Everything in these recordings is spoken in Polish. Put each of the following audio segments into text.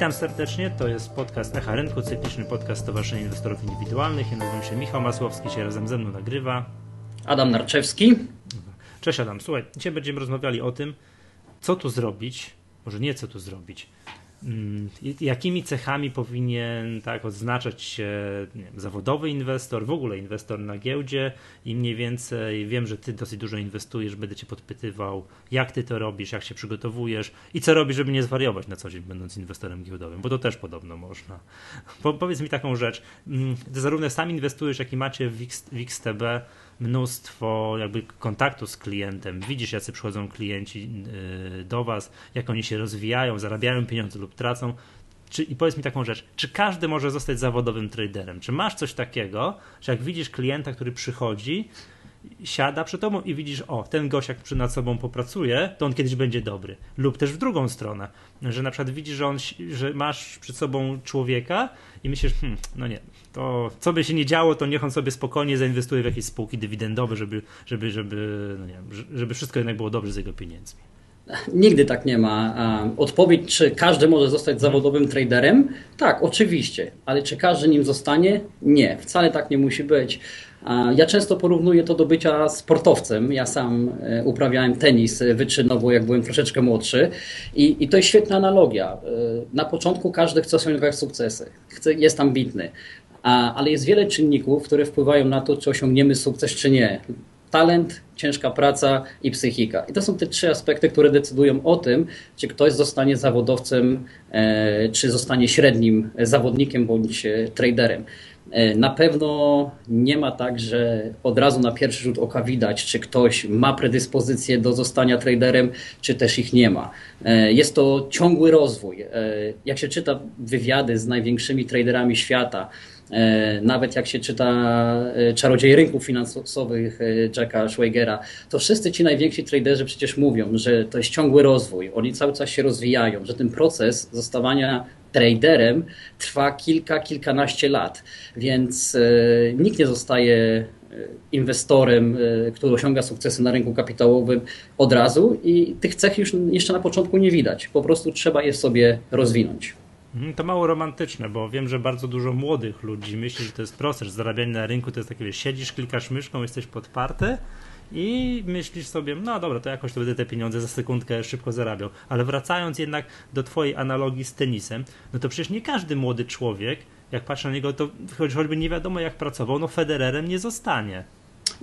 Witam serdecznie, to jest podcast Echa Rynku, cykliczny podcast Stowarzyszenia Inwestorów Indywidualnych. Ja nazywam się Michał Masłowski, się razem ze mną nagrywa. Adam Narczewski. Cześć Adam, słuchaj, dzisiaj będziemy rozmawiali o tym, co tu zrobić, może nie co tu zrobić, jakimi cechami powinien tak odznaczać się wiem, zawodowy inwestor, w ogóle inwestor na giełdzie? I mniej więcej wiem, że ty dosyć dużo inwestujesz, będę cię podpytywał, jak ty to robisz, jak się przygotowujesz i co robisz, żeby nie zwariować na co dzień, będąc inwestorem giełdowym, bo to też podobno można. Po, powiedz mi taką rzecz, mm, ty zarówno sam inwestujesz, jak i macie w, X, w XTB mnóstwo jakby kontaktu z klientem, widzisz jacy przychodzą klienci y, do was, jak oni się rozwijają, zarabiają pieniądze lub tracą. Czy, I powiedz mi taką rzecz, czy każdy może zostać zawodowym traderem? Czy masz coś takiego, że jak widzisz klienta, który przychodzi, siada przed tobą i widzisz, o, ten gość jak przy nad sobą popracuje, to on kiedyś będzie dobry. Lub też w drugą stronę, że na przykład widzisz, że, on, że masz przed sobą człowieka i myślisz, hmm, no nie, to co by się nie działo, to niech on sobie spokojnie zainwestuje w jakieś spółki dywidendowe, żeby, żeby, żeby, no nie, żeby wszystko jednak było dobrze z jego pieniędzmi. Nigdy tak nie ma. Odpowiedź, czy każdy może zostać zawodowym traderem? Tak, oczywiście, ale czy każdy nim zostanie? Nie, wcale tak nie musi być. Ja często porównuję to do bycia sportowcem. Ja sam e, uprawiałem tenis wyczynowo, jak byłem troszeczkę młodszy i, i to jest świetna analogia. E, na początku każdy chce osiągać sukcesy, chce, jest ambitny, ale jest wiele czynników, które wpływają na to, czy osiągniemy sukces, czy nie talent, ciężka praca i psychika. I to są te trzy aspekty, które decydują o tym, czy ktoś zostanie zawodowcem, e, czy zostanie średnim zawodnikiem bądź traderem. E, na pewno nie ma tak, że od razu na pierwszy rzut oka widać, czy ktoś ma predyspozycję do zostania traderem, czy też ich nie ma. E, jest to ciągły rozwój. Jak się czyta wywiady z największymi traderami świata, E, nawet jak się czyta e, Czarodziej Rynków Finansowych e, Jacka Schweigera, to wszyscy ci najwięksi traderzy przecież mówią, że to jest ciągły rozwój, oni cały czas się rozwijają, że ten proces zostawania traderem trwa kilka, kilkanaście lat, więc nikt nie zostaje inwestorem, który osiąga sukcesy na rynku kapitałowym od razu i tych cech już jeszcze na początku nie widać. Po prostu trzeba je sobie rozwinąć. Mhm, to mało romantyczne, bo wiem, że bardzo dużo młodych ludzi myśli, że to jest proces, zarabianie na rynku to jest takie, wiesz, siedzisz, klikasz myszką, jesteś podparty i myślisz sobie, no dobra, to jakoś to będę te pieniądze za sekundkę szybko zarabiał. Ale wracając jednak do twojej analogii z tenisem, no to przecież nie każdy młody człowiek, jak patrzy na niego, to choćby nie wiadomo jak pracował, no Federerem nie zostanie.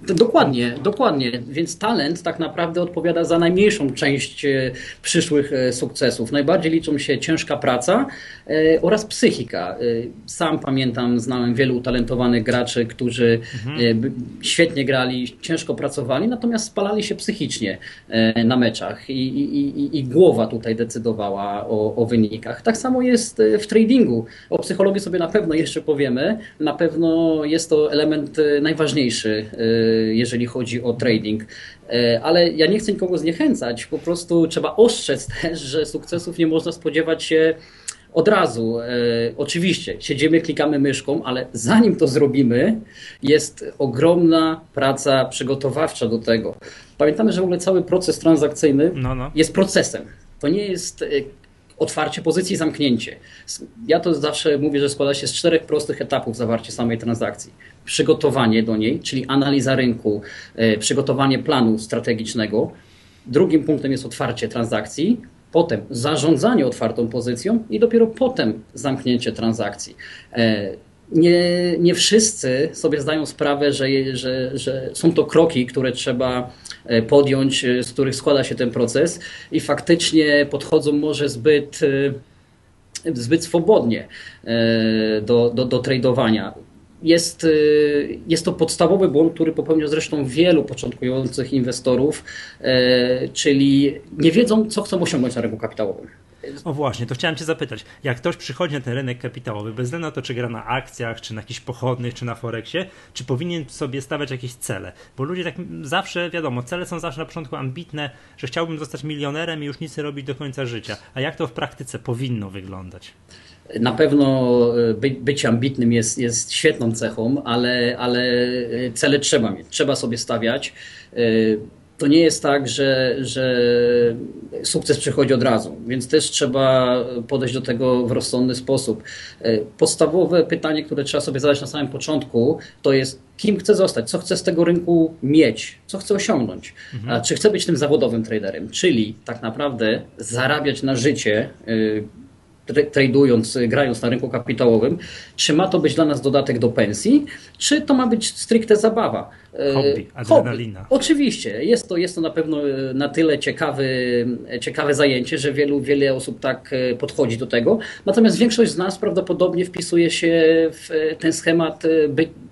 Dokładnie, dokładnie. Więc talent tak naprawdę odpowiada za najmniejszą część e, przyszłych e, sukcesów. Najbardziej liczą się ciężka praca e, oraz psychika. Sam pamiętam, znałem wielu utalentowanych graczy, którzy mhm. świetnie grali, ciężko pracowali, natomiast spalali się psychicznie na meczach i, i, i głowa tutaj decydowała o, o wynikach. Tak samo jest w tradingu. O psychologii sobie na pewno jeszcze powiemy. Na pewno jest to element najważniejszy jeżeli chodzi o trading. E, ale ja nie chcę nikogo zniechęcać, po prostu trzeba ostrzec też, że sukcesów nie można spodziewać się od razu. E, oczywiście siedzimy, klikamy myszką, ale zanim to zrobimy, jest ogromna praca przygotowawcza do tego. Pamiętamy, że w ogóle cały proces transakcyjny no, no. jest procesem. To nie jest e, otwarcie pozycji, zamknięcie. Ja to zawsze mówię, że składa się z czterech prostych etapów zawarcie samej transakcji. Przygotowanie do niej, czyli analiza rynku, e, przygotowanie planu strategicznego. Drugim punktem jest otwarcie transakcji, potem zarządzanie otwartą pozycją i dopiero potem zamknięcie transakcji. E, nie, nie wszyscy sobie zdają sprawę, że, że, że są to kroki, które trzeba podjąć, e, z których składa się ten proces i faktycznie podchodzą może zbyt, e, zbyt swobodnie do, do, do tradowania. Jest, jest to podstawowy błąd, który popełnia zresztą wielu początkujących inwestorów, czyli nie wiedzą, co chcą osiągnąć na rynku kapitałowym. O właśnie, to chciałem Cię zapytać. Jak ktoś przychodzi na ten rynek kapitałowy, bez względu na to, czy gra na akcjach, czy na jakichś pochodnych, czy na Forexie, czy powinien sobie stawiać jakieś cele? Bo ludzie tak zawsze, wiadomo, cele są zawsze na początku ambitne, że chciałbym zostać milionerem i już nic nie robić do końca życia. A jak to w praktyce powinno wyglądać? Na pewno e, by, być ambitnym jest, jest świetną cechą, ale, ale e, cele trzeba mieć, trzeba sobie stawiać. E, to nie jest tak, że, że sukces przychodzi od razu, więc też trzeba podejść do tego w rozsądny sposób. E, podstawowe pytanie, które trzeba sobie zadać na samym początku, to jest kim chcę zostać, co chcę z tego rynku mieć, co chcę osiągnąć. Mhm. Czy chcę być tym zawodowym traderem, czyli tak naprawdę zarabiać na życie y, tradując, grając na rynku kapitałowym, czy ma to być dla nas dodatek do pensji, czy to ma być stricte zabawa. E, hobby, adrenalina. Hobby. Oczywiście, jest to, jest to na pewno e, na tyle ciekawy, ciekawe zajęcie, że wielu, wiele osób tak podchodzi do tego. Natomiast większość z nas prawdopodobnie wpisuje się w ten schemat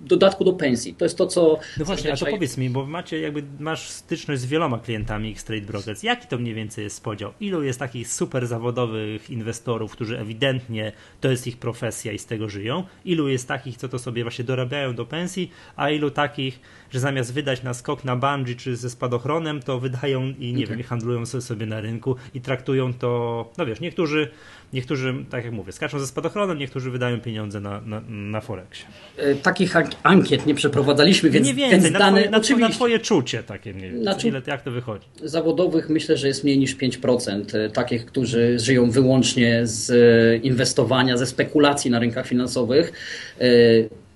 dodatku do pensji. To jest to, co. No właśnie, a to powiedz mi, bo macie jakby masz styczność z wieloma klientami X-Trade Brokers. Jaki to mniej więcej jest podział? Ilu jest takich super zawodowych inwestorów, którzy ewidentnie to jest ich profesja i z tego żyją? Ilu jest takich, co to sobie właśnie dorabiają do pensji, a ilu takich, że zamiast wydać na skok na bungee czy ze spadochronem, to wydają i nie okay. wiem, handlują sobie na rynku i traktują to, no wiesz, niektórzy Niektórzy, tak jak mówię, skaczą ze spadochronem, niektórzy wydają pieniądze na, na, na Forexie. E, takich ankiet nie przeprowadzaliśmy, więc, nie więcej, więc na, dane, twoje, na, twoje czucie takie mniej więcej. Znaczy, Ile, jak to wychodzi? Zawodowych myślę, że jest mniej niż 5% e, takich, którzy żyją wyłącznie z e, inwestowania, ze spekulacji na rynkach finansowych.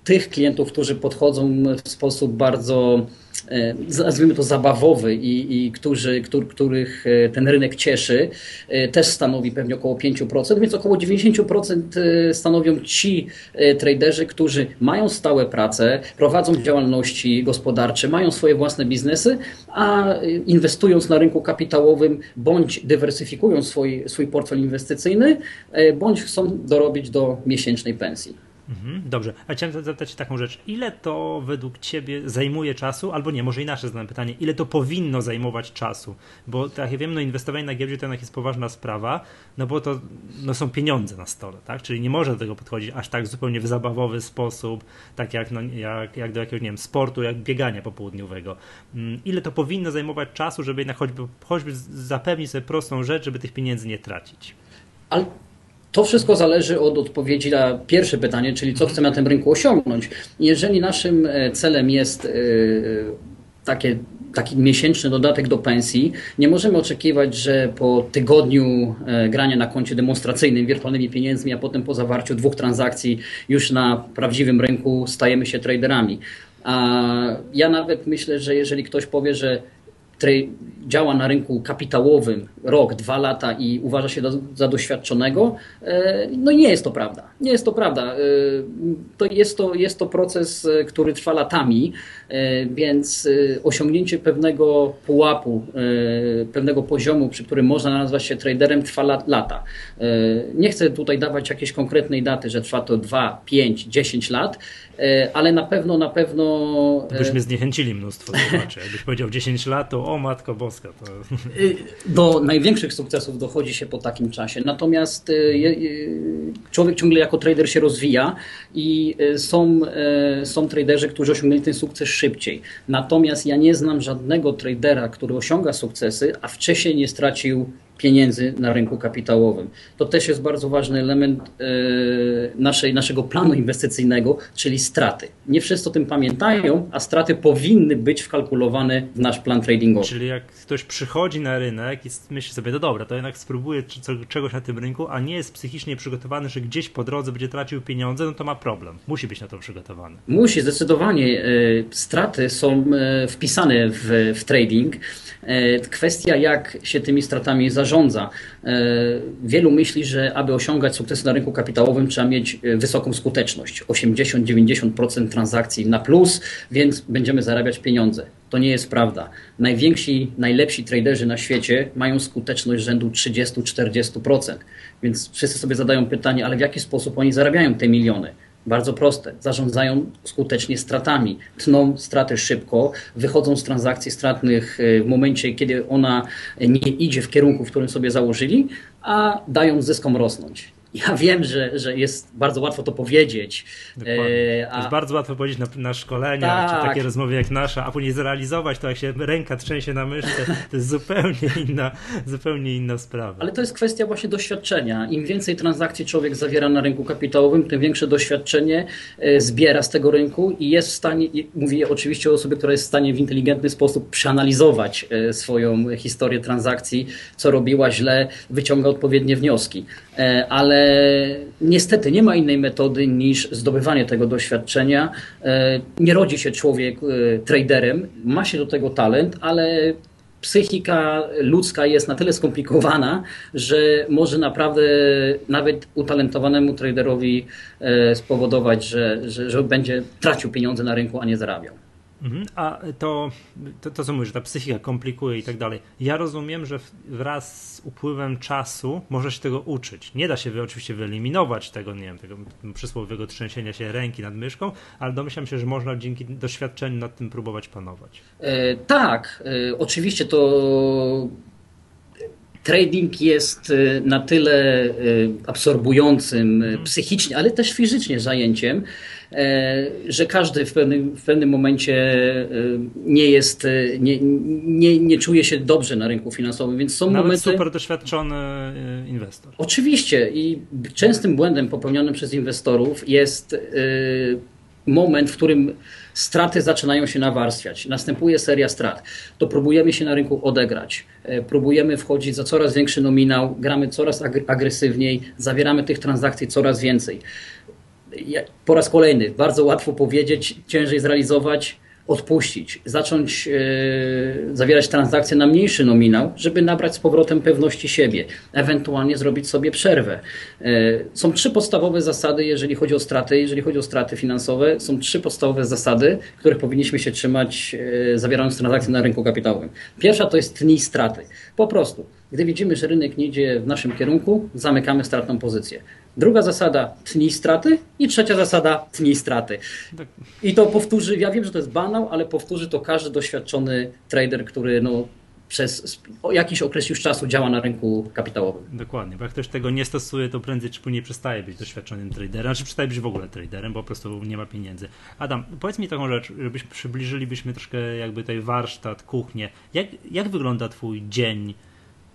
Tych klientów, którzy podchodzą w sposób bardzo E, nazwijmy to zabawowy i, i którzy, któr, których e, ten rynek cieszy, e, też stanowi pewnie około 5%, więc około 90% stanowią ci traderzy, którzy mają stałe prace, prowadzą działalności gospodarcze, mają swoje własne biznesy, a inwestując na rynku kapitałowym bądź dywersyfikują swój, swój portfel inwestycyjny, bądź chcą dorobić do miesięcznej pensji. Mhm, dobrze, a chciałem zapytać taką rzecz. Ile to według Ciebie zajmuje czasu, albo nie, może inaczej zadam pytanie, ile to powinno zajmować czasu? Bo tak jak wiem, no inwestowanie na giełdzie to jednak jest poważna sprawa, no bo to no, są pieniądze na stole, tak? Czyli nie może do tego podchodzić aż tak zupełnie w zabawowy sposób, tak jak, no, jak, jak do jakiegoś, nie wiem, sportu, jak biegania popołudniowego. Mm, ile to powinno zajmować czasu, żeby jednak choćby, choćby zapewnić sobie prostą rzecz, żeby tych pieniędzy nie tracić? Ale to wszystko zależy od odpowiedzi na pierwsze pytanie, czyli co chcemy na tym rynku osiągnąć. Jeżeli naszym e, celem jest e, takie taki miesięczny dodatek do pensji, nie możemy oczekiwać, że po tygodniu e, grania na koncie demonstracyjnym wirtualnymi pieniędzmi, a potem po zawarciu dwóch transakcji już na prawdziwym rynku stajemy się traderami. A ja nawet myślę, że jeżeli ktoś powie, że działa na rynku kapitałowym rok, dwa lata i uważa się do, za doświadczonego, e, no nie jest to prawda. Nie jest to prawda. E, to jest, to jest to proces, e, który trwa latami, więc osiągnięcie pewnego pułapu, pewnego poziomu, przy którym można nazwać się traderem, trwa lata. Nie chcę tutaj dawać jakiejś konkretnej daty, że trwa to 2, 5, 10 lat, ale na pewno, na pewno... Byśmy zniechęcili mnóstwo słuchaczy. Jakbyś powiedział 10 lat, to o Matko Boska. To... Do największych sukcesów dochodzi się po takim czasie. Natomiast człowiek ciągle jako trader się rozwija i są, są traderzy, którzy osiągnęli ten sukces szybciej. Natomiast ja nie znam żadnego tradera, który osiąga sukcesy, a wcześniej nie stracił pieniędzy na rynku kapitałowym. To też jest bardzo ważny element e, naszej, naszego planu inwestycyjnego, czyli straty. Nie wszyscy o tym pamiętają, a straty powinny być wkalkulowane w nasz plan tradingowy. Czyli jak ktoś przychodzi na rynek i myśli sobie, no dobra, to jednak spróbuję czegoś na tym rynku, a nie jest psychicznie przygotowany, że gdzieś po drodze będzie tracił pieniądze, no to ma problem. Musi być na to przygotowany. Musi, zdecydowanie. E, straty są e, wpisane w, w trading. Kwestia, jak się tymi stratami zarządzać, zarządza. E, wielu myśli, że aby osiągać sukcesy na rynku kapitałowym trzeba mieć e, wysoką skuteczność. 80-90% transakcji na plus, więc będziemy zarabiać pieniądze. To nie jest prawda. Najwięksi, najlepsi traderzy na świecie mają skuteczność rzędu 30-40%. Więc wszyscy sobie zadają pytanie, ale w jaki sposób oni zarabiają te miliony? Bardzo proste. Zarządzają skutecznie stratami. Tną straty szybko, wychodzą z transakcji stratnych e, w momencie, kiedy ona nie idzie w kierunku, w którym sobie założyli, a dają zyskom rosnąć. Ja wiem, że, że jest bardzo łatwo to powiedzieć. E, a... Jest bardzo łatwo powiedzieć na, na szkoleniach, tak. czy takie rozmowy jak nasza, a później zrealizować to, jak się ręka trzęsie na myszce, to jest zupełnie inna, zupełnie inna sprawa. Ale to jest kwestia właśnie doświadczenia. Im więcej transakcji człowiek zawiera na rynku kapitałowym, tym większe doświadczenie e, zbiera z tego rynku i jest w stanie, mówię oczywiście o osobie, która jest w stanie w inteligentny sposób przeanalizować e, swoją historię transakcji, co robiła źle, wyciąga odpowiednie wnioski. Ale niestety nie ma innej metody niż zdobywanie tego doświadczenia. E, nie rodzi się człowiek e, traderem, ma się do tego talent, ale psychika ludzka jest na tyle skomplikowana, że może naprawdę nawet utalentowanemu traderowi spowodować, że, że, że będzie tracił pieniądze na rynku, a nie zarabiał. Mhm. A to, to, to, co mówisz, ta psychika komplikuje i tak dalej. Ja rozumiem, że wraz z upływem czasu można się tego uczyć. Nie da się oczywiście wyeliminować tego, nie wiem, tego przysłowiowego trzęsienia się ręki nad myszką, ale domyślam się, że można dzięki doświadczeniu nad tym próbować panować. E, tak, e, oczywiście to trading jest e, na tyle e, absorbującym mhm. psychicznie, ale też fizycznie zajęciem, E, że każdy w pewnym, w pewnym momencie e, nie jest, e, nie, nie, nie czuje się dobrze na rynku finansowym, więc są Nawet momenty... super doświadczony inwestor. Oczywiście i częstym błędem popełnionym przez inwestorów jest moment, w którym straty zaczynają się nawarstwiać, następuje seria strat, to próbujemy się na rynku odegrać, próbujemy wchodzić za coraz większy nominał, gramy coraz agresywniej, zawieramy tych transakcji coraz więcej po raz kolejny, bardzo łatwo powiedzieć, ciężej zrealizować, odpuścić, zacząć e, zawierać transakcje na mniejszy nominał, żeby nabrać z powrotem pewności siebie, ewentualnie zrobić sobie przerwę. E, są trzy podstawowe zasady, jeżeli chodzi o straty, jeżeli chodzi o straty finansowe, są trzy podstawowe zasady, których powinniśmy się trzymać, e, zawierając transakcje na rynku kapitałowym. Pierwsza to jest tnij straty. Po prostu, gdy widzimy, że rynek nie idzie w naszym kierunku, zamykamy stratną pozycję. Druga zasada tnij straty i trzecia zasada tnij straty. Tak. I to powtórzy, ja wiem, że to jest banał, ale powtórzy to każdy doświadczony trader, który no, przez jakiś okres już czasu działa na rynku kapitałowym. Dokładnie, bo jak ktoś tego nie stosuje, to prędzej czy później przestaje być doświadczonym traderem, znaczy przestaje być w ogóle traderem, bo po prostu nie ma pieniędzy. Adam, powiedz mi taką rzecz, żebyśmy przybliżylibyśmy troszkę jakby tutaj warsztat, kuchnię. Jak, jak wygląda twój dzień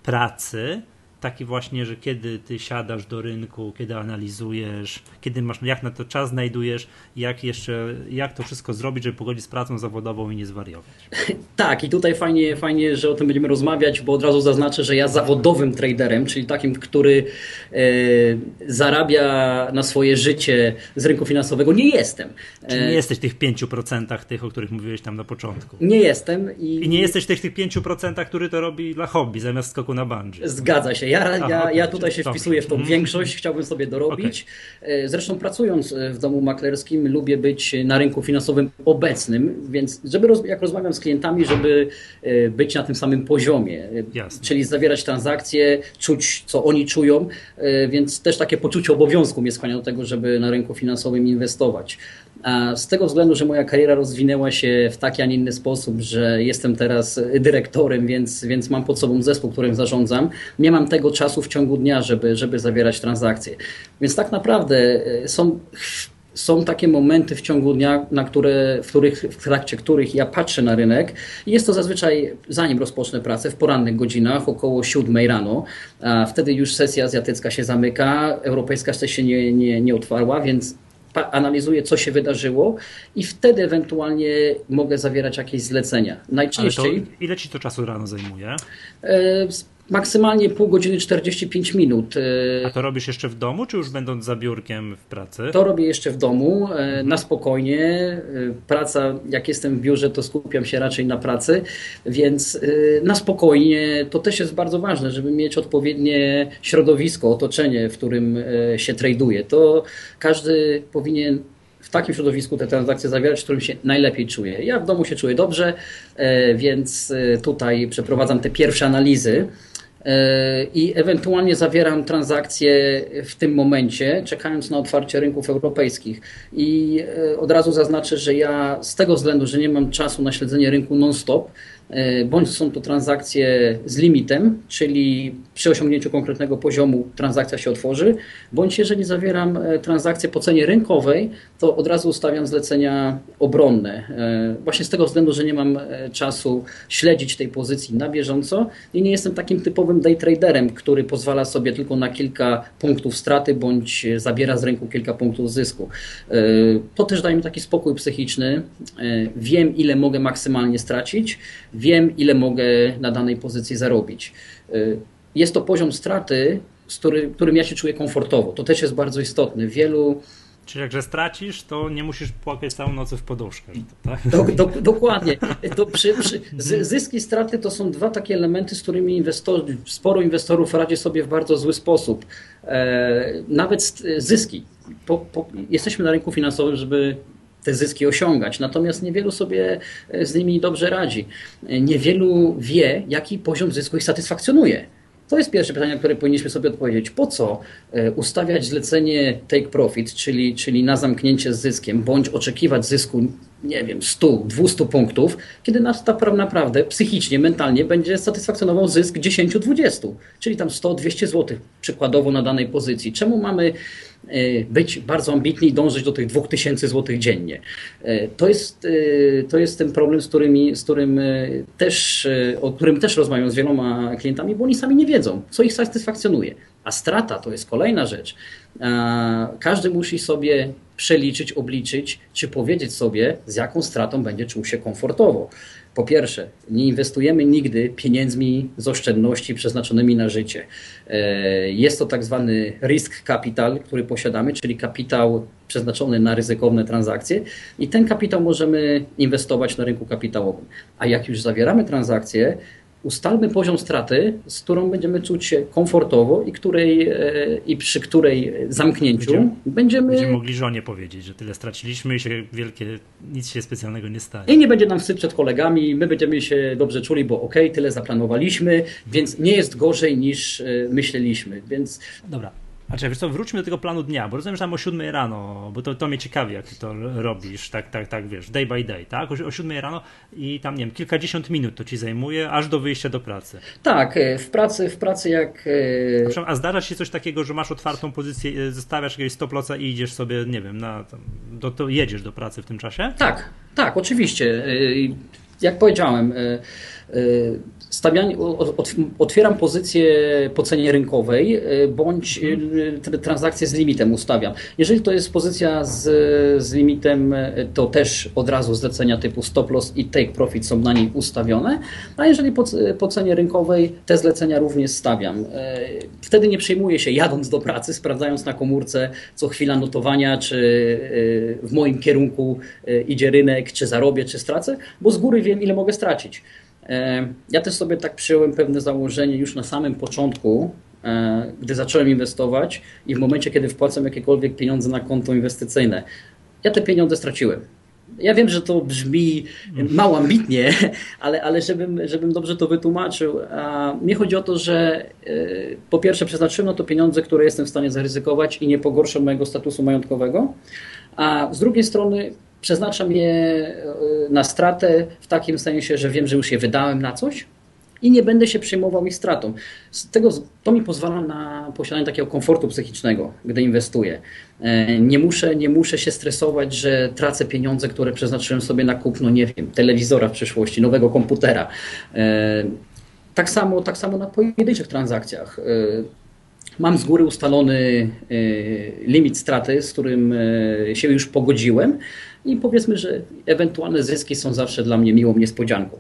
pracy? Taki właśnie, że kiedy ty siadasz do rynku, kiedy analizujesz, kiedy masz, jak na to czas znajdujesz, jak jeszcze, jak to wszystko zrobić, żeby pogodzić z pracą zawodową i nie zwariować. Tak, i tutaj fajnie, fajnie, że o tym będziemy rozmawiać, bo od razu zaznaczę, że ja zawodowym traderem, czyli takim, który e, zarabia na swoje życie z rynku finansowego, nie jestem. Czyli nie e, jesteś w tych 5% tych, o których mówiłeś tam na początku. Nie jestem. I, I nie jesteś w tych, tych 5%, który to robi dla hobby, zamiast skoku na bungee. Zgadza się. Ja, Aha, ja, ja tutaj się wpisuję w tą mhm. większość, chciałbym sobie dorobić. Okay. Zresztą pracując w domu maklerskim lubię być na rynku finansowym obecnym, więc żeby jak rozmawiam z klientami, żeby e, być na tym samym poziomie, Jasne. czyli zawierać transakcje, czuć co oni czują, e, więc też takie poczucie obowiązku mnie skłania do tego, żeby na rynku finansowym inwestować. Z tego względu, że moja kariera rozwinęła się w taki, a nie inny sposób, że jestem teraz dyrektorem, więc, więc mam pod sobą zespół, którym zarządzam, nie mam tego czasu w ciągu dnia, żeby, żeby zawierać transakcje. Więc tak naprawdę e, są są takie momenty w ciągu dnia, na które, w, których, w trakcie których ja patrzę na rynek i jest to zazwyczaj zanim rozpocznę pracę w porannych godzinach, około 7 rano. Wtedy już sesja azjatycka się zamyka, europejska jeszcze się nie, nie, nie otwarła, więc analizuję, co się wydarzyło i wtedy ewentualnie mogę zawierać jakieś zlecenia. Najczęściej. ile ci to czasu rano zajmuje? E, maksymalnie pół godziny 45 minut. A to robisz jeszcze w domu, czy już będąc za biurkiem w pracy? To robię jeszcze w domu, e, na spokojnie. E, praca, jak jestem w biurze, to skupiam się raczej na pracy, więc na spokojnie to też jest bardzo ważne, żeby mieć odpowiednie środowisko, otoczenie, w którym się traduje. To każdy powinien w takim środowisku te transakcje zawierać, w którym się najlepiej czuję. Ja w domu się czuję dobrze, e, więc e, tutaj przeprowadzam te pierwsze analizy e, i ewentualnie zawieram transakcje w tym momencie, czekając na otwarcie rynków europejskich. I od razu zaznaczę, że ja z tego względu, że nie mam czasu na śledzenie rynku non-stop, E, bądź są to transakcje z limitem, czyli przy osiągnięciu konkretnego poziomu transakcja się otworzy, bądź jeżeli zawieram e, transakcję po cenie rynkowej, to od razu ustawiam zlecenia obronne. E, właśnie z tego względu, że nie mam czasu śledzić tej pozycji na bieżąco i nie jestem takim typowym day traderem, który pozwala sobie tylko na kilka punktów straty bądź zabiera z rynku kilka punktów zysku. To też daje mi taki spokój psychiczny. Wiem, ile mogę maksymalnie stracić wiem, ile mogę na danej pozycji zarobić. Y, jest to poziom straty, z który, którym ja się czuję komfortowo. To też jest bardzo istotne. Wielu Czyli jak stracisz, to nie musisz płakać całą noc w poduszkę. Tak? Do, do, dokładnie. To przy, przy, zyski, straty to są dwa takie elementy, z którymi inwestorzy, sporo inwestorów radzi sobie w bardzo zły sposób. E, nawet zyski. Po, po, jesteśmy na rynku finansowym, żeby te zyski osiągać. Natomiast niewielu sobie e, z nimi dobrze radzi. E, niewielu wie, jaki poziom zysku ich satysfakcjonuje. To jest pierwsze pytanie, na które powinniśmy sobie odpowiedzieć. Po co e, ustawiać zlecenie take profit, czyli, czyli na zamknięcie z zyskiem, bądź oczekiwać zysku, nie wiem, 100, 200 punktów, kiedy nas tak naprawdę psychicznie, mentalnie będzie satysfakcjonował zysk 10-20, czyli tam 100-200 zł przykładowo na danej pozycji. Czemu mamy E, być bardzo ambitni i dążyć do tych 2000 zł dziennie. E, to jest, e, to jest ten problem, z, którymi, z którym też, o którym też rozmawiam z wieloma klientami, bo oni sami nie wiedzą, co ich satysfakcjonuje. A strata to jest kolejna rzecz. Każdy musi sobie przeliczyć, obliczyć, czy powiedzieć sobie, z jaką stratą będzie czuł się komfortowo. Po pierwsze, nie inwestujemy nigdy pieniędzmi z oszczędności przeznaczonymi na życie. E, jest to tak zwany risk capital, który posiadamy, czyli kapitał przeznaczony na ryzykowne transakcje i ten kapitał możemy inwestować na rynku kapitałowym. A jak już zawieramy transakcje, ustalmy poziom straty, z którą będziemy czuć się komfortowo i, której, e, i przy której zamknięciu będziemy, będziemy... Będziemy mogli żonie powiedzieć, że tyle straciliśmy i się wielkie, nic się specjalnego nie stanie. I nie będzie nam wstyd przed kolegami, my będziemy się dobrze czuli, bo ok, tyle zaplanowaliśmy, więc nie jest gorzej niż e, myśleliśmy. Więc... Dobra, a czy wiesz co, wróćmy do tego planu dnia, bo rozumiem, że tam o 7 rano, bo to, to mnie ciekawi, jak ty to robisz, tak, tak, tak, wiesz, day by day, tak? O, o 7 rano i tam, nie wiem, kilkadziesiąt minut to ci zajmuje, aż do wyjścia do pracy. Tak, e, w pracy, w pracy jak... E, a zdarza się coś takiego, że masz otwartą pozycję, e, zostawiasz jakiegoś stop i idziesz sobie, nie wiem, na, tam, do, to jedziesz do pracy w tym czasie? Tak, tak, oczywiście. Jak powiedziałem, stawianie, otwieram pozycję po cenie rynkowej e, bądź e, transakcję z limitem ustawiam. Jeżeli to jest pozycja z, z limitem, e, to też od razu zlecenia typu stop loss i take profit są na niej ustawione, a jeżeli po, po cenie rynkowej te zlecenia również stawiam. Wtedy nie przejmuję się jadąc do pracy, sprawdzając na komórce co chwila notowania, czy w moim kierunku idzie rynek, czy zarobię, czy stracę, bo z góry wiem ile mogę stracić. E, ja też sobie tak przyjąłem pewne założenie już na samym początku, e, gdy zacząłem inwestować i w momencie, kiedy wpłacam jakiekolwiek pieniądze na konto inwestycyjne. Ja te pieniądze straciłem. Ja wiem, że to brzmi mało ambitnie, ale, ale żebym, żebym dobrze to wytłumaczył, mnie chodzi o to, że e, po pierwsze przeznaczyłem na to pieniądze, które jestem w stanie zaryzykować i nie pogorszą mojego statusu majątkowego, a z drugiej strony przeznaczam je e, na stratę w takim sensie, że wiem, że już je wydałem na coś i nie będę się przejmował ich stratą. Z tego, to mi pozwala na posiadanie takiego komfortu psychicznego, gdy inwestuję. E, nie muszę, nie muszę się stresować, że tracę pieniądze, które przeznaczyłem sobie na kupno, nie wiem, telewizora w przyszłości, nowego komputera. E, tak samo, tak samo na pojedynczych transakcjach. Mam z góry ustalony limit straty, z którym się już pogodziłem i powiedzmy, że ewentualne zyski są zawsze dla mnie miłą niespodzianką.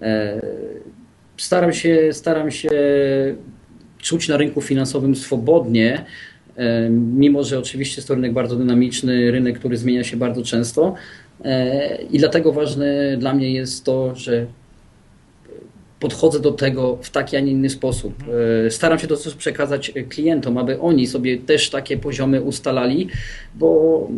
E, staram się, staram się czuć na rynku finansowym swobodnie, e, mimo że oczywiście jest to rynek bardzo dynamiczny, rynek, który zmienia się bardzo często. E, I dlatego ważne dla mnie jest to, że podchodzę do tego w taki, a nie inny sposób. Staram się to też przekazać klientom, aby oni sobie też takie poziomy ustalali, bo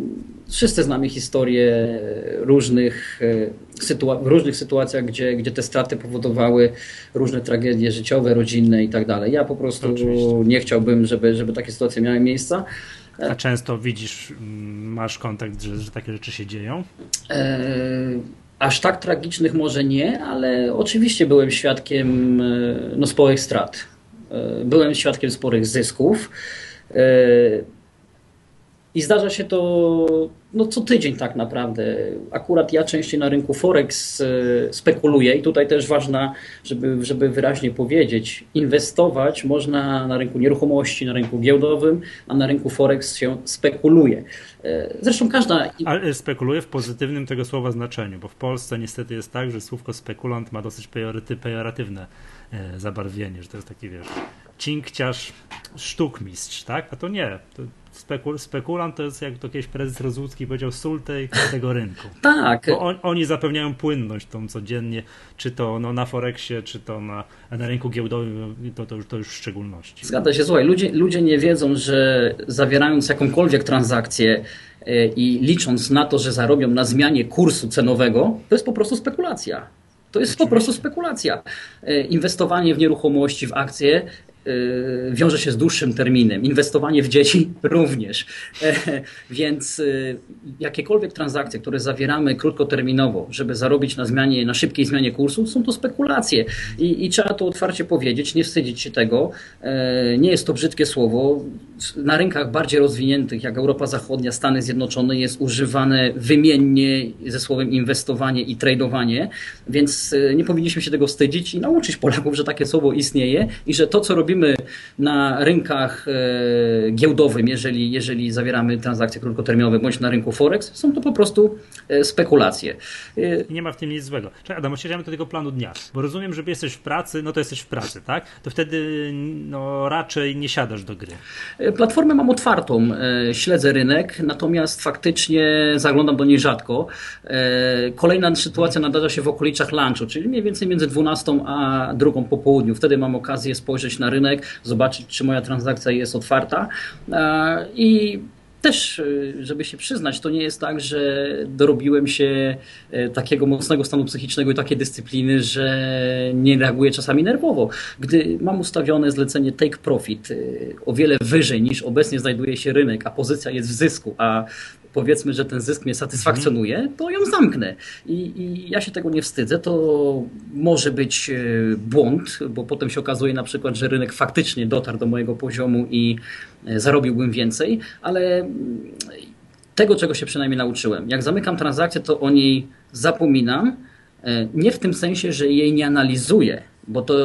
Wszyscy znamy historie różnych, e, sytua w różnych sytuacjach, gdzie, gdzie te straty powodowały różne tragedie życiowe, rodzinne i tak dalej. Ja po prostu Oczywiście. nie chciałbym, żeby, żeby takie sytuacje miały miejsce. A często widzisz, masz kontakt, że, że takie rzeczy się dzieją? E Aż tak tragicznych może nie, ale oczywiście byłem świadkiem no, sporych strat. Byłem świadkiem sporych zysków. I zdarza się to no, co tydzień tak naprawdę. Akurat ja częściej na rynku Forex e, spekuluję i tutaj też ważna, żeby, żeby wyraźnie powiedzieć, inwestować można na rynku nieruchomości, na rynku giełdowym, a na rynku Forex się spekuluje. E, zresztą każda... Ale spekuluje w pozytywnym tego słowa znaczeniu, bo w Polsce niestety jest tak, że słówko spekulant ma dosyć pejoratywne e, zabarwienie, że to jest taki, wiesz, cinkciarz, sztukmistrz, tak? A to nie. To spekul spekulant to jest, jak to kiedyś prezes Rozucki powiedział, sól tej, tego rynku. tak. On, oni zapewniają płynność tą codziennie, czy to no, na Forexie, czy to na, na rynku giełdowym, to, to, już, to już w szczególności. Zgadza się, słuchaj, ludzie, ludzie nie wiedzą, że zawierając jakąkolwiek transakcję e, i licząc na to, że zarobią na zmianie kursu cenowego, to jest po prostu spekulacja. To jest po prostu spekulacja. E, inwestowanie w nieruchomości, w akcje Y, wiąże się z dłuższym terminem. Inwestowanie w dzieci również. E, więc jakiekolwiek transakcje, które zawieramy krótkoterminowo, żeby zarobić na zmianie, na szybkiej zmianie kursu, są to spekulacje. I, i trzeba to otwarcie powiedzieć, nie wstydzić się tego. E, nie jest to brzydkie słowo. Na rynkach bardziej rozwiniętych, jak Europa Zachodnia, Stany Zjednoczone, jest używane wymiennie ze słowem inwestowanie i tradowanie, więc y, nie powinniśmy się tego wstydzić i nauczyć Polaków, że takie słowo istnieje i że to, co robimy na rynkach e, giełdowym, jeżeli, jeżeli zawieramy transakcje krótkoterminowe, bądź na rynku Forex, są to po prostu e, spekulacje. E, I nie ma w tym nic złego. Czekaj, Adam, siedzimy do tego planu dnia, bo rozumiem, że jesteś w pracy, no to jesteś w pracy, tak? To wtedy no, raczej nie siadasz do gry. Platformę mam otwartą, śledzę rynek, natomiast faktycznie zaglądam do niej rzadko. Kolejna sytuacja nadarza się w okolicach lunchu, czyli mniej więcej między 12 a drugą po południu. Wtedy mam okazję spojrzeć na rynek rynek, zobaczyć, czy moja transakcja jest otwarta. E, I też, e, żeby się przyznać, to nie jest tak, że dorobiłem się e, takiego mocnego stanu psychicznego i takiej dyscypliny, że nie reaguję czasami nerwowo. Gdy mam ustawione zlecenie take profit o wiele wyżej niż obecnie znajduje się rynek, a pozycja jest w zysku, a powiedzmy, że ten zysk mnie satysfakcjonuje, to ją zamknę. I, I, ja się tego nie wstydzę. To może być e, błąd, bo potem się okazuje na przykład, że rynek faktycznie dotarł do mojego poziomu i e, zarobiłbym więcej, ale mm, tego, czego się przynajmniej nauczyłem. Jak zamykam transakcję, to o niej zapominam. E, nie w tym sensie, że jej nie analizuję, bo to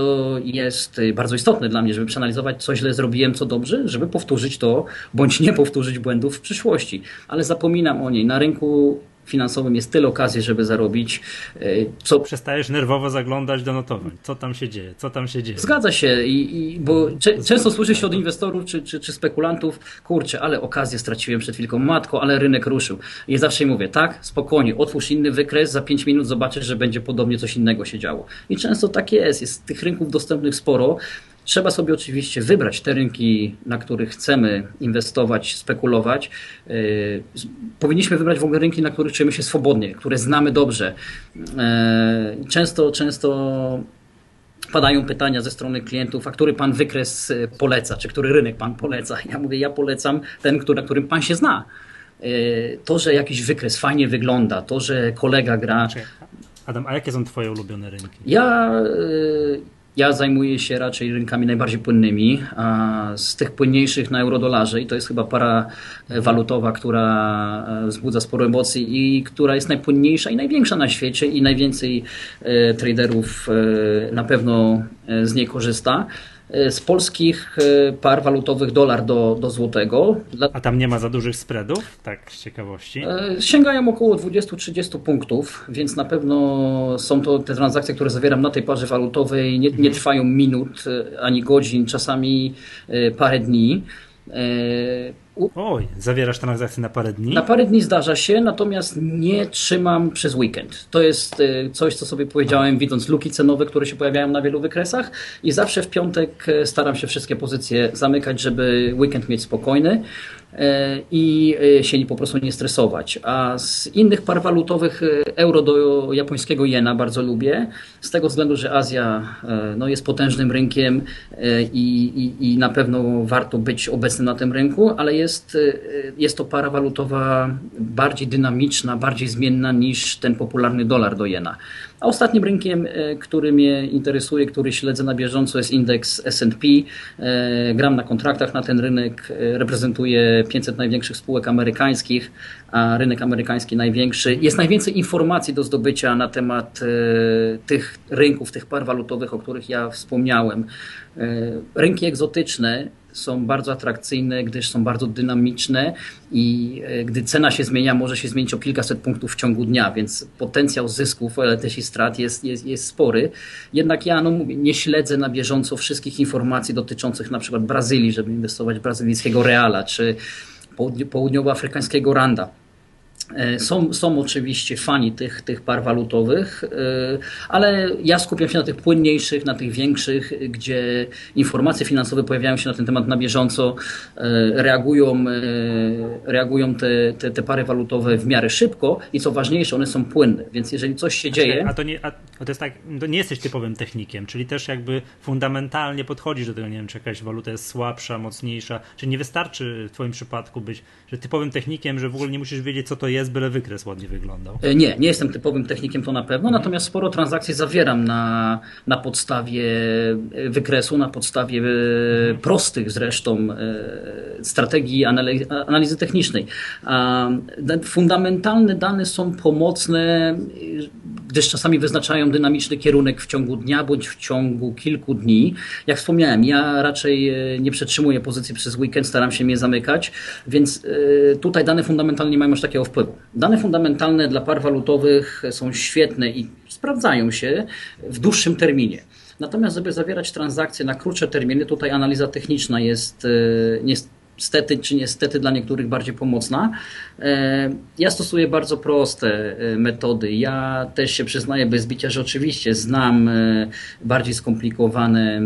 jest bardzo istotne dla mnie, żeby przeanalizować, co źle zrobiłem, co dobrze, żeby powtórzyć to, bądź nie powtórzyć błędów w przyszłości. Ale zapominam o niej. Na rynku finansowym jest tyle okazji, żeby zarobić. E, co... Przestajesz nerwowo zaglądać do notowań. Co tam się dzieje? Co tam się dzieje? Zgadza się, i, i bo cze, często słyszy się od inwestorów czy, czy, czy, spekulantów, kurczę, ale okazję straciłem przed chwilką, matko, ale rynek ruszył. I zawsze mówię, tak, spokojnie, otwórz inny wykres, za 5 minut zobaczysz, że będzie podobnie coś innego się działo. I często tak jest, jest tych rynków dostępnych sporo. Trzeba sobie oczywiście wybrać te rynki, na których chcemy inwestować, spekulować. Yy, powinniśmy wybrać w ogóle rynki, na których czujemy się swobodnie, które znamy dobrze. Yy, często, często padają pytania ze strony klientów, a który pan wykres yy, poleca, czy który rynek pan poleca. Ja mówię, ja polecam ten, który, na którym pan się zna. To, że jakiś wykres fajnie wygląda, to, że kolega gra. Adam, a jakie są Twoje ulubione rynki? Ja ja zajmuję się raczej rynkami najbardziej płynnymi, z tych płynniejszych na eurodolarze i to jest chyba para walutowa, która e, wzbudza sporo emocji i która jest najpłynniejsza i największa na świecie i najwięcej e, traderów e, na pewno z niej korzysta. E, z polskich e, par walutowych dolar do, do złotego. A tam nie ma za dużych spreadów, tak z ciekawości? E, sięgają około 20-30 punktów, więc na pewno są to te transakcje, które zawieram na tej parze walutowej, nie, nie mhm. trwają minut ani godzin, czasami parę dni. Oj, zawierasz transakcję na parę dni? Na parę dni zdarza się, natomiast nie trzymam przez weekend. To jest y, coś, co sobie powiedziałem, widząc luki cenowe, które się pojawiają na wielu wykresach i zawsze w piątek y, staram się wszystkie pozycje zamykać, żeby weekend mieć spokojny. E, i się po prostu nie stresować. A z innych par walutowych euro do japońskiego jena bardzo lubię, z tego względu, że Azja no, jest potężnym rynkiem i, i, i na pewno warto być obecnym na tym rynku, ale jest, jest to para walutowa bardziej dynamiczna, bardziej zmienna niż ten popularny dolar do jena. A ostatnim rynkiem, e, który mnie interesuje, który śledzę na bieżąco jest indeks S&P. E, gram na kontraktach na ten rynek, reprezentuję 500 największych spółek amerykańskich, a rynek amerykański największy. Jest najwięcej informacji do zdobycia na temat tych rynków, tych par walutowych, o których ja wspomniałem. Rynki egzotyczne są bardzo atrakcyjne, gdyż są bardzo dynamiczne i e, gdy cena się zmienia, może się zmienić o kilkaset punktów w ciągu dnia, więc potencjał zysków, ale też i strat jest, jest, jest spory. Jednak ja no nie śledzę na bieżąco wszystkich informacji dotyczących na przykład Brazylii, żeby inwestować w brazylijskiego reala, czy południowoafrykańskiego randa. E, są, są oczywiście fani tych, tych par walutowych, e, ale ja skupiam się na tych płynniejszych, na tych większych, gdzie informacje finansowe pojawiają się na ten temat na bieżąco, e, reagują, reagują te, te, te pary walutowe w miarę szybko i co ważniejsze, one są płynne, więc jeżeli coś się dzieje... A to nie, a to jest tak, to nie jesteś typowym technikiem, czyli też jakby fundamentalnie podchodzisz do tego, nie wiem, czy jakaś waluta jest słabsza, mocniejsza, czy nie wystarczy w twoim przypadku być że typowym technikiem, że w ogóle nie musisz wiedzieć, co to jest, byle wykres ładnie wyglądał. E, nie, nie jestem typowym technikiem, to na pewno, mhm. natomiast sporo transakcji zawieram na, na podstawie e, wykresu, na podstawie e, mhm. prostych zresztą strategii analizy technicznej. Fundamentalne dane są pomocne, gdyż czasami wyznaczają dynamiczny kierunek w ciągu dnia bądź w ciągu kilku dni. Jak wspomniałem, ja raczej nie przetrzymuję pozycji przez weekend, staram się je zamykać, więc tutaj dane fundamentalne nie mają aż takiego wpływu. Dane fundamentalne dla par walutowych są świetne i sprawdzają się w dłuższym terminie. Natomiast, żeby zawierać transakcje na krótsze terminy, tutaj analiza techniczna jest, jest stety czy niestety dla niektórych bardziej pomocna. E, ja stosuję bardzo proste e, metody. Ja też się przyznaję bez bicia, że oczywiście znam e, bardziej skomplikowane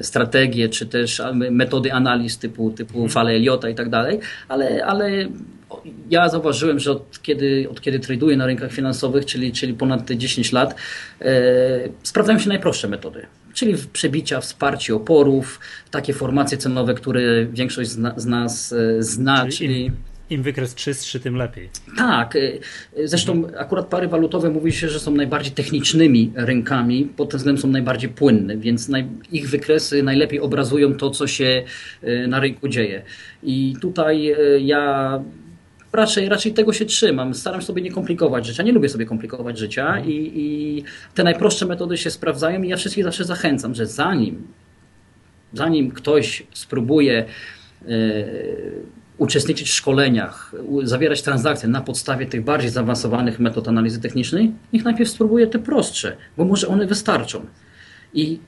strategie, czy też metody analiz typu, typu mhm. fale Eliota i tak dalej, ale, ale ja zauważyłem, że od kiedy, od kiedy traduję na rynkach finansowych, czyli, czyli ponad te 10 lat, sprawdzają się najprostsze metody czyli przebicia, wsparcie oporów, takie formacje cenowe, które większość z, nas e, zna. Czyli, czyli... Im, wykres czystszy, tym lepiej. Tak. E, zresztą akurat pary walutowe mówi się, że są najbardziej technicznymi rynkami, pod tym względem są najbardziej płynne, więc ich wykresy najlepiej obrazują to, co się e, na rynku dzieje. I tutaj ja raczej, raczej tego się trzymam. Staram się sobie nie komplikować życia. Nie lubię sobie komplikować życia mhm. i, i te najprostsze metody się sprawdzają i ja wszystkich zawsze zachęcam, że zanim, zanim ktoś spróbuje y, uczestniczyć w szkoleniach, zawierać transakcje na podstawie tych bardziej zaawansowanych metod analizy technicznej, niech najpierw spróbuje te prostsze, bo może one wystarczą. I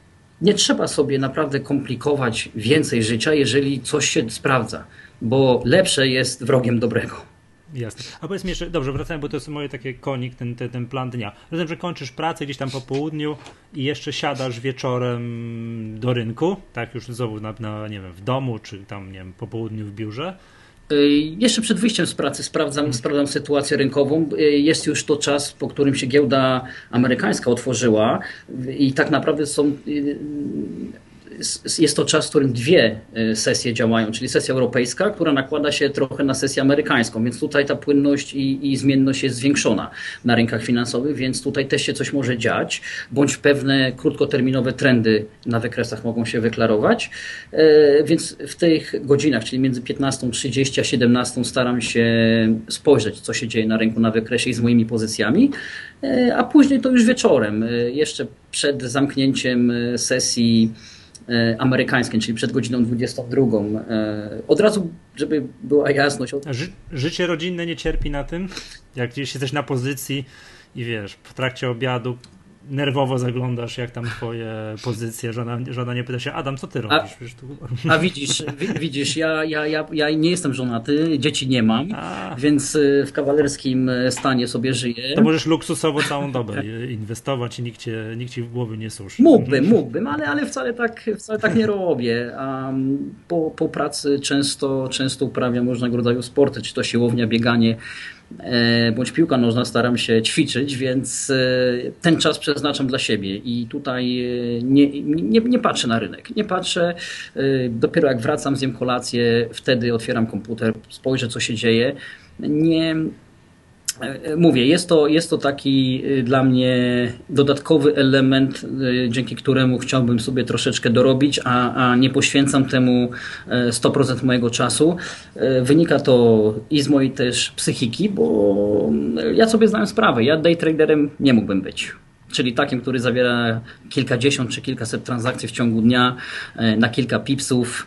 nie trzeba sobie naprawdę komplikować więcej życia, jeżeli coś się sprawdza, bo lepsze jest wrogiem dobrego. Jasne. A powiedz mi jeszcze, dobrze, wracając, bo to jest moje takie konik, ten, ten, ten plan dnia. Rozumiem, że kończysz pracę gdzieś tam po południu i jeszcze siadasz wieczorem do rynku, tak już znowu na, na nie wiem, w domu, czy tam, nie wiem, po południu w biurze. Y, jeszcze przed wyjściem z pracy sprawdzam, hmm. sprawdzam sytuację rynkową. Y, jest już to czas, po którym się giełda amerykańska otworzyła i tak naprawdę są y, jest to czas, w którym dwie e, sesje działają, czyli sesja europejska, która nakłada się trochę na sesję amerykańską, więc tutaj ta płynność i, i zmienność jest zwiększona na rynkach finansowych, więc tutaj też się coś może dziać, bądź pewne krótkoterminowe trendy na wykresach mogą się wyklarować. E, więc w tych godzinach, czyli między 15.30 a 17 staram się spojrzeć, co się dzieje na rynku na wykresie i z moimi pozycjami, e, a później to już wieczorem, jeszcze przed zamknięciem sesji amerykańskim, czyli przed godziną 22. E, od razu, żeby była jasność. Ży życie rodzinne nie cierpi na tym? Jak jesteś na pozycji i wiesz, w trakcie obiadu nerwowo zaglądasz, jak tam twoje pozycje, żona, żona nie pyta się, Adam, co ty robisz? A, a widzisz, widzisz ja, ja, ja, ja nie jestem żonaty, dzieci nie mam, a. więc y, w kawalerskim stanie sobie żyję. To możesz luksusowo całą dobę inwestować i nikt, cię, nikt ci w głowy nie suszy. Mógłbym, mógłbym, ale, ale wcale, tak, wcale tak nie robię. po, po pracy często, często uprawiam różnego rodzaju sporty, czy to siłownia, bieganie, bądź piłka nożna staram się ćwiczyć, więc e, ten czas przeznaczam dla siebie i tutaj nie, nie, nie patrzę na rynek. Nie patrzę, dopiero jak wracam, zjem kolację, wtedy otwieram komputer, spojrzę co się dzieje. Nie, E, mówię, jest to, jest to taki y, dla mnie dodatkowy element, dzięki któremu chciałbym sobie troszeczkę dorobić, a, a nie poświęcam temu 100% e, mojego czasu. E, wynika to i z mojej też psychiki, bo ja sobie znałem sprawę. Ja day traderem nie mógłbym być czyli takim, który zawiera kilkadziesiąt czy kilkaset transakcji w ciągu dnia na kilka pipsów.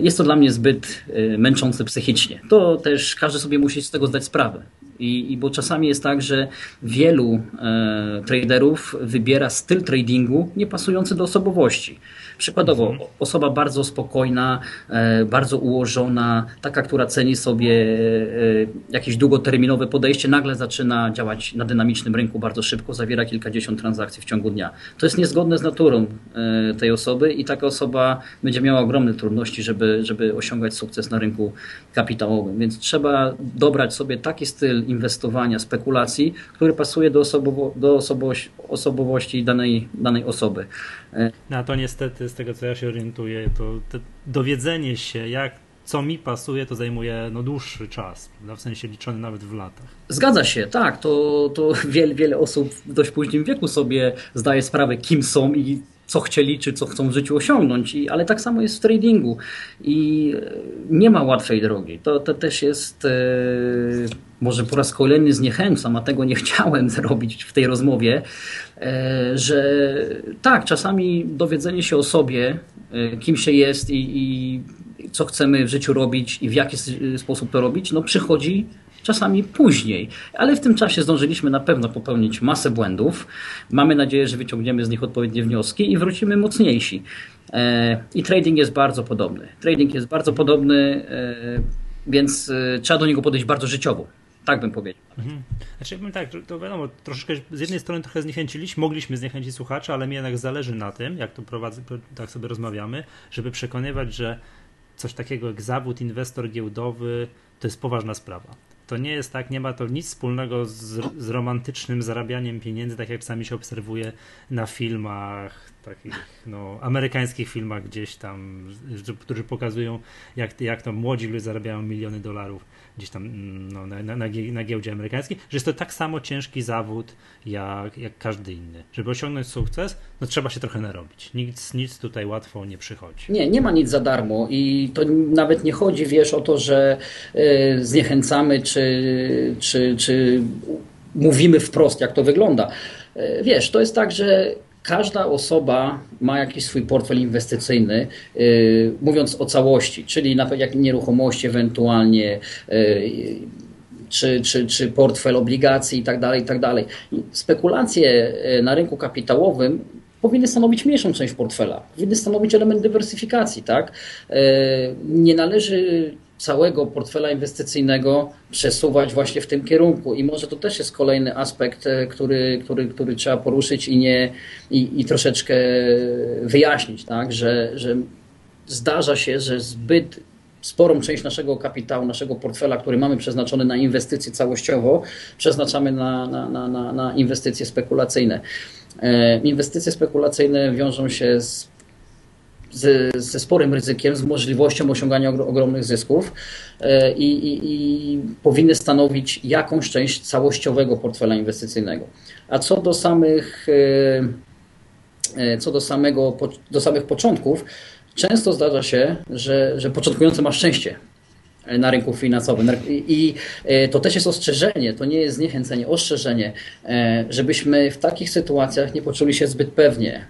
Jest to dla mnie zbyt męczące psychicznie. To też każdy sobie musi z tego zdać sprawę. I, i bo czasami jest tak, że wielu e, traderów wybiera styl tradingu niepasujący do osobowości. Przykładowo, mhm. osoba bardzo spokojna, e, bardzo ułożona, taka, która ceni sobie e, jakieś długoterminowe podejście, nagle zaczyna działać na dynamicznym rynku bardzo szybko, zawiera kilkadziesiąt transakcji w ciągu dnia. To jest niezgodne z naturą e, tej osoby i taka osoba będzie miała ogromne trudności, żeby, żeby osiągać sukces na rynku kapitałowym. Więc trzeba dobrać sobie taki styl inwestowania, spekulacji, który pasuje do, osobowo, do osobowości, osobowości danej, danej osoby. No to niestety, z tego co ja się orientuję, to dowiedzenie się, jak co mi pasuje, to zajmuje no, dłuższy czas, w sensie liczony nawet w latach. Zgadza się, tak. To, to wiele, wiele osób w dość późnym wieku sobie zdaje sprawę, kim są i co chcieli, czy co chcą w życiu osiągnąć, I, ale tak samo jest w tradingu i e, nie ma łatwej drogi. To, to też jest, e, może po raz kolejny zniechęcam, a tego nie chciałem zrobić w tej rozmowie, e, że tak, czasami dowiedzenie się o sobie, e, kim się jest i, i co chcemy w życiu robić i w jaki sposób to robić, no przychodzi czasami później, ale w tym czasie zdążyliśmy na pewno popełnić masę błędów. Mamy nadzieję, że wyciągniemy z nich odpowiednie wnioski i wrócimy mocniejsi. E, I trading jest bardzo podobny. Trading jest bardzo podobny, e, więc e, trzeba do niego podejść bardzo życiowo. Tak bym powiedział. Mhm. Znaczy, tak, to wiadomo, troszeczkę z jednej strony trochę zniechęciliśmy, mogliśmy zniechęcić słuchaczy, ale mi jednak zależy na tym, jak to prowadzę, tak sobie rozmawiamy, żeby przekonywać, że coś takiego jak zawód inwestor giełdowy to jest poważna sprawa to nie jest tak, nie ma to nic wspólnego z, z romantycznym zarabianiem pieniędzy, tak jak czasami się obserwuje na filmach, takich no, amerykańskich filmach gdzieś tam, którzy pokazują, jak, jak to młodzi ludzie zarabiają miliony dolarów gdzieś tam mm, no, na, na, na giełdzie amerykańskiej, że jest to tak samo ciężki zawód jak, jak każdy inny. Żeby osiągnąć sukces, no trzeba się trochę narobić. Nic, nic tutaj łatwo nie przychodzi. Nie, nie ma nic za darmo i to nawet nie chodzi, wiesz, o to, że y, zniechęcamy czy, czy, czy mówimy wprost, jak to wygląda. Y, wiesz, to jest tak, że każda osoba ma jakiś swój portfel inwestycyjny, yy, mówiąc o całości, czyli na jak nieruchomości ewentualnie, yy, czy, czy, czy portfel obligacji itd., tak itd. Tak Spekulacje y, na rynku kapitałowym powinny stanowić mniejszą część portfela, powinny stanowić element dywersyfikacji. Tak? Nie należy całego portfela inwestycyjnego przesuwać właśnie w tym kierunku. I może to też jest kolejny aspekt, e, który, który, który trzeba poruszyć i, nie, i, i troszeczkę wyjaśnić, tak? że, że zdarza się, że zbyt sporą część naszego kapitału, naszego portfela, który mamy przeznaczony na inwestycje całościowo, przeznaczamy na, na, na, na inwestycje spekulacyjne. E, inwestycje spekulacyjne wiążą się z ze sporym ryzykiem, z możliwością osiągania ogromnych zysków e, i, i, i, powinny stanowić jakąś część całościowego portfela inwestycyjnego. A co do samych, e, e, co do, samego, do samych początków, często zdarza się, że, że początkujący ma szczęście na rynku finansowym. I to też jest ostrzeżenie, to nie jest zniechęcenie, ostrzeżenie, żebyśmy w takich sytuacjach nie poczuli się zbyt pewnie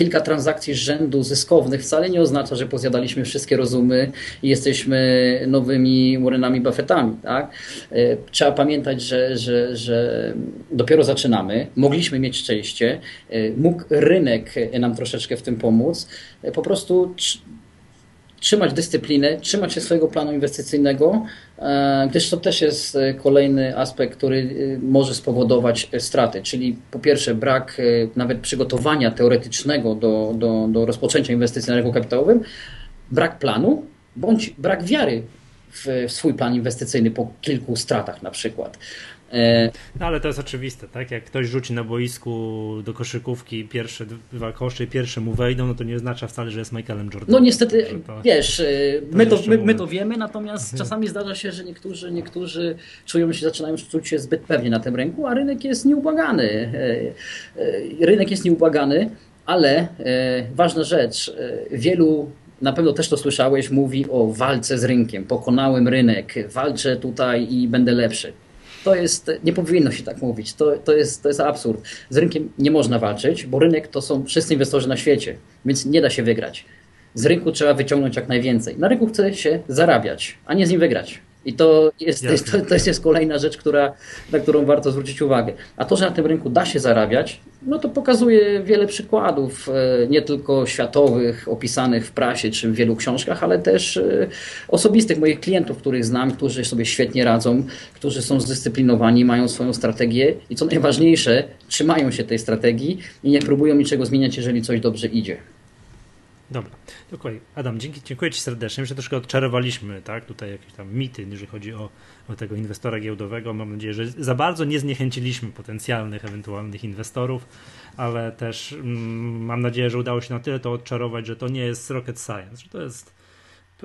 kilka transakcji z rzędu zyskownych wcale nie oznacza, że pozjadaliśmy wszystkie rozumy i jesteśmy nowymi Warrenami Buffettami. Tak? E, trzeba pamiętać, że, że, że dopiero zaczynamy, mogliśmy mieć szczęście, e, mógł rynek nam troszeczkę w tym pomóc. E, po prostu trzymać dyscyplinę, trzymać się swojego planu inwestycyjnego, e, gdyż to też jest e, kolejny aspekt, który e, może spowodować straty, czyli po pierwsze brak nawet przygotowania teoretycznego do, do, do rozpoczęcia inwestycji na rynku kapitałowym, brak planu bądź brak wiary w, w swój plan inwestycyjny po kilku stratach na przykład. No ale to jest oczywiste, tak? Jak ktoś rzuci na boisku do koszykówki pierwsze dwa kosze i pierwsze mu wejdą, no to nie oznacza wcale, że jest Michaelem Jordanem. No niestety, to, wiesz, e, my to, my, my to wiemy, natomiast mhm. czasami zdarza się, że niektórzy, niektórzy czują się, zaczynają czuć się zbyt pewnie na tym rynku, a rynek jest nieubłagany. E, rynek jest nieubłagany, ale ważna rzecz, wielu na pewno też to słyszałeś, mówi o walce z rynkiem. Pokonałem rynek, walczę tutaj i będę lepszy. To jest, nie powinno się tak mówić. To, to, jest, to jest absurd. Z rynkiem nie można walczyć, bo rynek to są wszyscy inwestorzy na świecie, więc nie da się wygrać. Z rynku trzeba wyciągnąć jak najwięcej. Na rynku chce się zarabiać, a nie z nim wygrać. I to jest, to jest, to jest kolejna rzecz, która, na którą warto zwrócić uwagę. A to, że na tym rynku da się zarabiać, no to pokazuje wiele przykładów, e, nie tylko światowych, opisanych w prasie czy w wielu książkach, ale też e, osobistych moich klientów, których znam, którzy sobie świetnie radzą, którzy są zdyscyplinowani, mają swoją strategię i co najważniejsze, trzymają się tej strategii i nie próbują niczego zmieniać, jeżeli coś dobrze idzie. Dobra, dokładnie. Adam, dzięki, dziękuję Ci serdecznie. Myślę, że troszkę odczarowaliśmy tak, tutaj jakieś tam mity, jeżeli chodzi o, o tego inwestora giełdowego. Mam nadzieję, że za bardzo nie zniechęciliśmy potencjalnych, ewentualnych inwestorów, ale też mm, mam nadzieję, że udało się na tyle to odczarować, że to nie jest rocket science, że to jest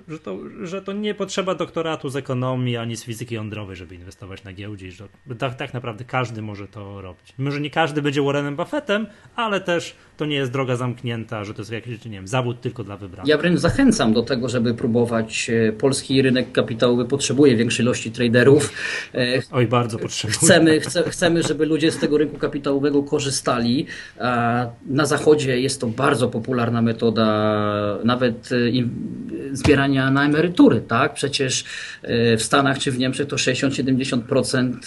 że to, że to nie potrzeba doktoratu z ekonomii ani z fizyki jądrowej, żeby inwestować na giełdzie, że tak, tak naprawdę każdy może to robić. Może nie każdy będzie Warrenem Buffettem, ale też to nie jest droga zamknięta, że to jest jakiś, nie wiem, zawód tylko dla wybranych. Ja wręcz zachęcam do tego, żeby próbować. E, polski rynek kapitałowy potrzebuje większej ilości traderów. E, Oj, bardzo potrzebuje. Chcemy, chce, chcemy, żeby ludzie z tego rynku kapitałowego korzystali. Na zachodzie jest to bardzo popularna metoda, nawet e, zbierania na emerytury, tak? Przecież w Stanach czy w Niemczech to 60-70%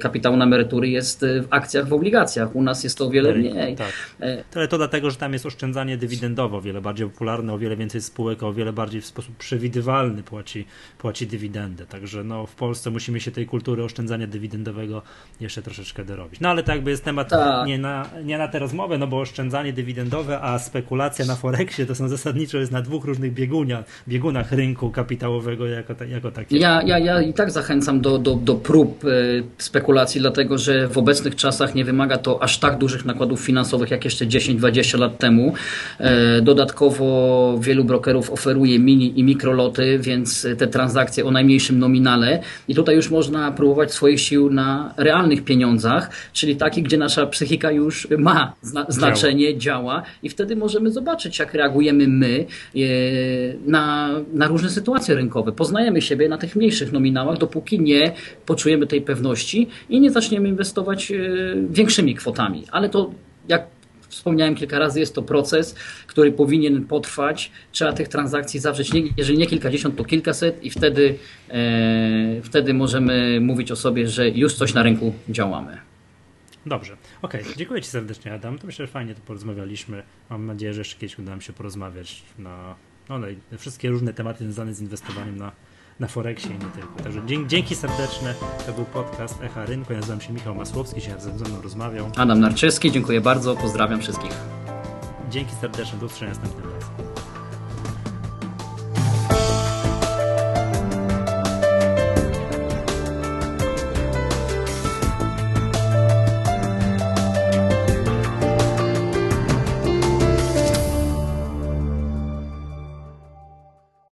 kapitału na emerytury jest w akcjach, w obligacjach. U nas jest to o wiele mniej. Tak. E, ale to dlatego, że tam jest oszczędzanie dywidendowe o wiele bardziej popularne, o wiele więcej spółek, o wiele bardziej w sposób przewidywalny płaci, płaci dywidendę. Także no, w Polsce musimy się tej kultury oszczędzania dywidendowego jeszcze troszeczkę dorobić. No ale to jakby jest temat tak. nie, na, nie na tę rozmowę, no bo oszczędzanie dywidendowe, a spekulacja na Forexie to są zasadniczo jest na dwóch różnych biegunach, biegunach rynku kapitałowego jako, jako takie. Ja, ja, ja i tak zachęcam do, do, do prób e, spekulacji, dlatego że w obecnych czasach nie wymaga to aż tak dużych nakładów finansowych, jakie jeszcze 10-20 lat temu. E, dodatkowo wielu brokerów oferuje mini i mikroloty, więc te transakcje o najmniejszym nominale i tutaj już można próbować swoich sił na realnych pieniądzach, czyli takich, gdzie nasza psychika już ma zna znaczenie, działa. działa i wtedy możemy zobaczyć, jak reagujemy my e, na, na różne sytuacje rynkowe. Poznajemy siebie na tych mniejszych nominałach, dopóki nie poczujemy tej pewności i nie zaczniemy inwestować e, większymi kwotami. Ale to jak wspomniałem kilka razy, jest to proces, który powinien potrwać. Trzeba tych transakcji zawrzeć, nie, jeżeli nie kilkadziesiąt, to kilkaset i wtedy, e, wtedy możemy mówić o sobie, że już coś na rynku działamy. Dobrze. Okej, okay. dziękuję Ci serdecznie, Adam. To myślę, że fajnie tu porozmawialiśmy. Mam nadzieję, że jeszcze kiedyś uda nam się porozmawiać na, no, na wszystkie różne tematy związane z inwestowaniem na na Forexie i nie tylko. Także dzięki serdeczne. To był podcast Echa Rynku. Ja nazywam się Michał Masłowski, się ze mną rozmawiał. Adam Narczewski, dziękuję bardzo. Pozdrawiam wszystkich. Dzięki serdeczne. Do usłyszenia następnym razem.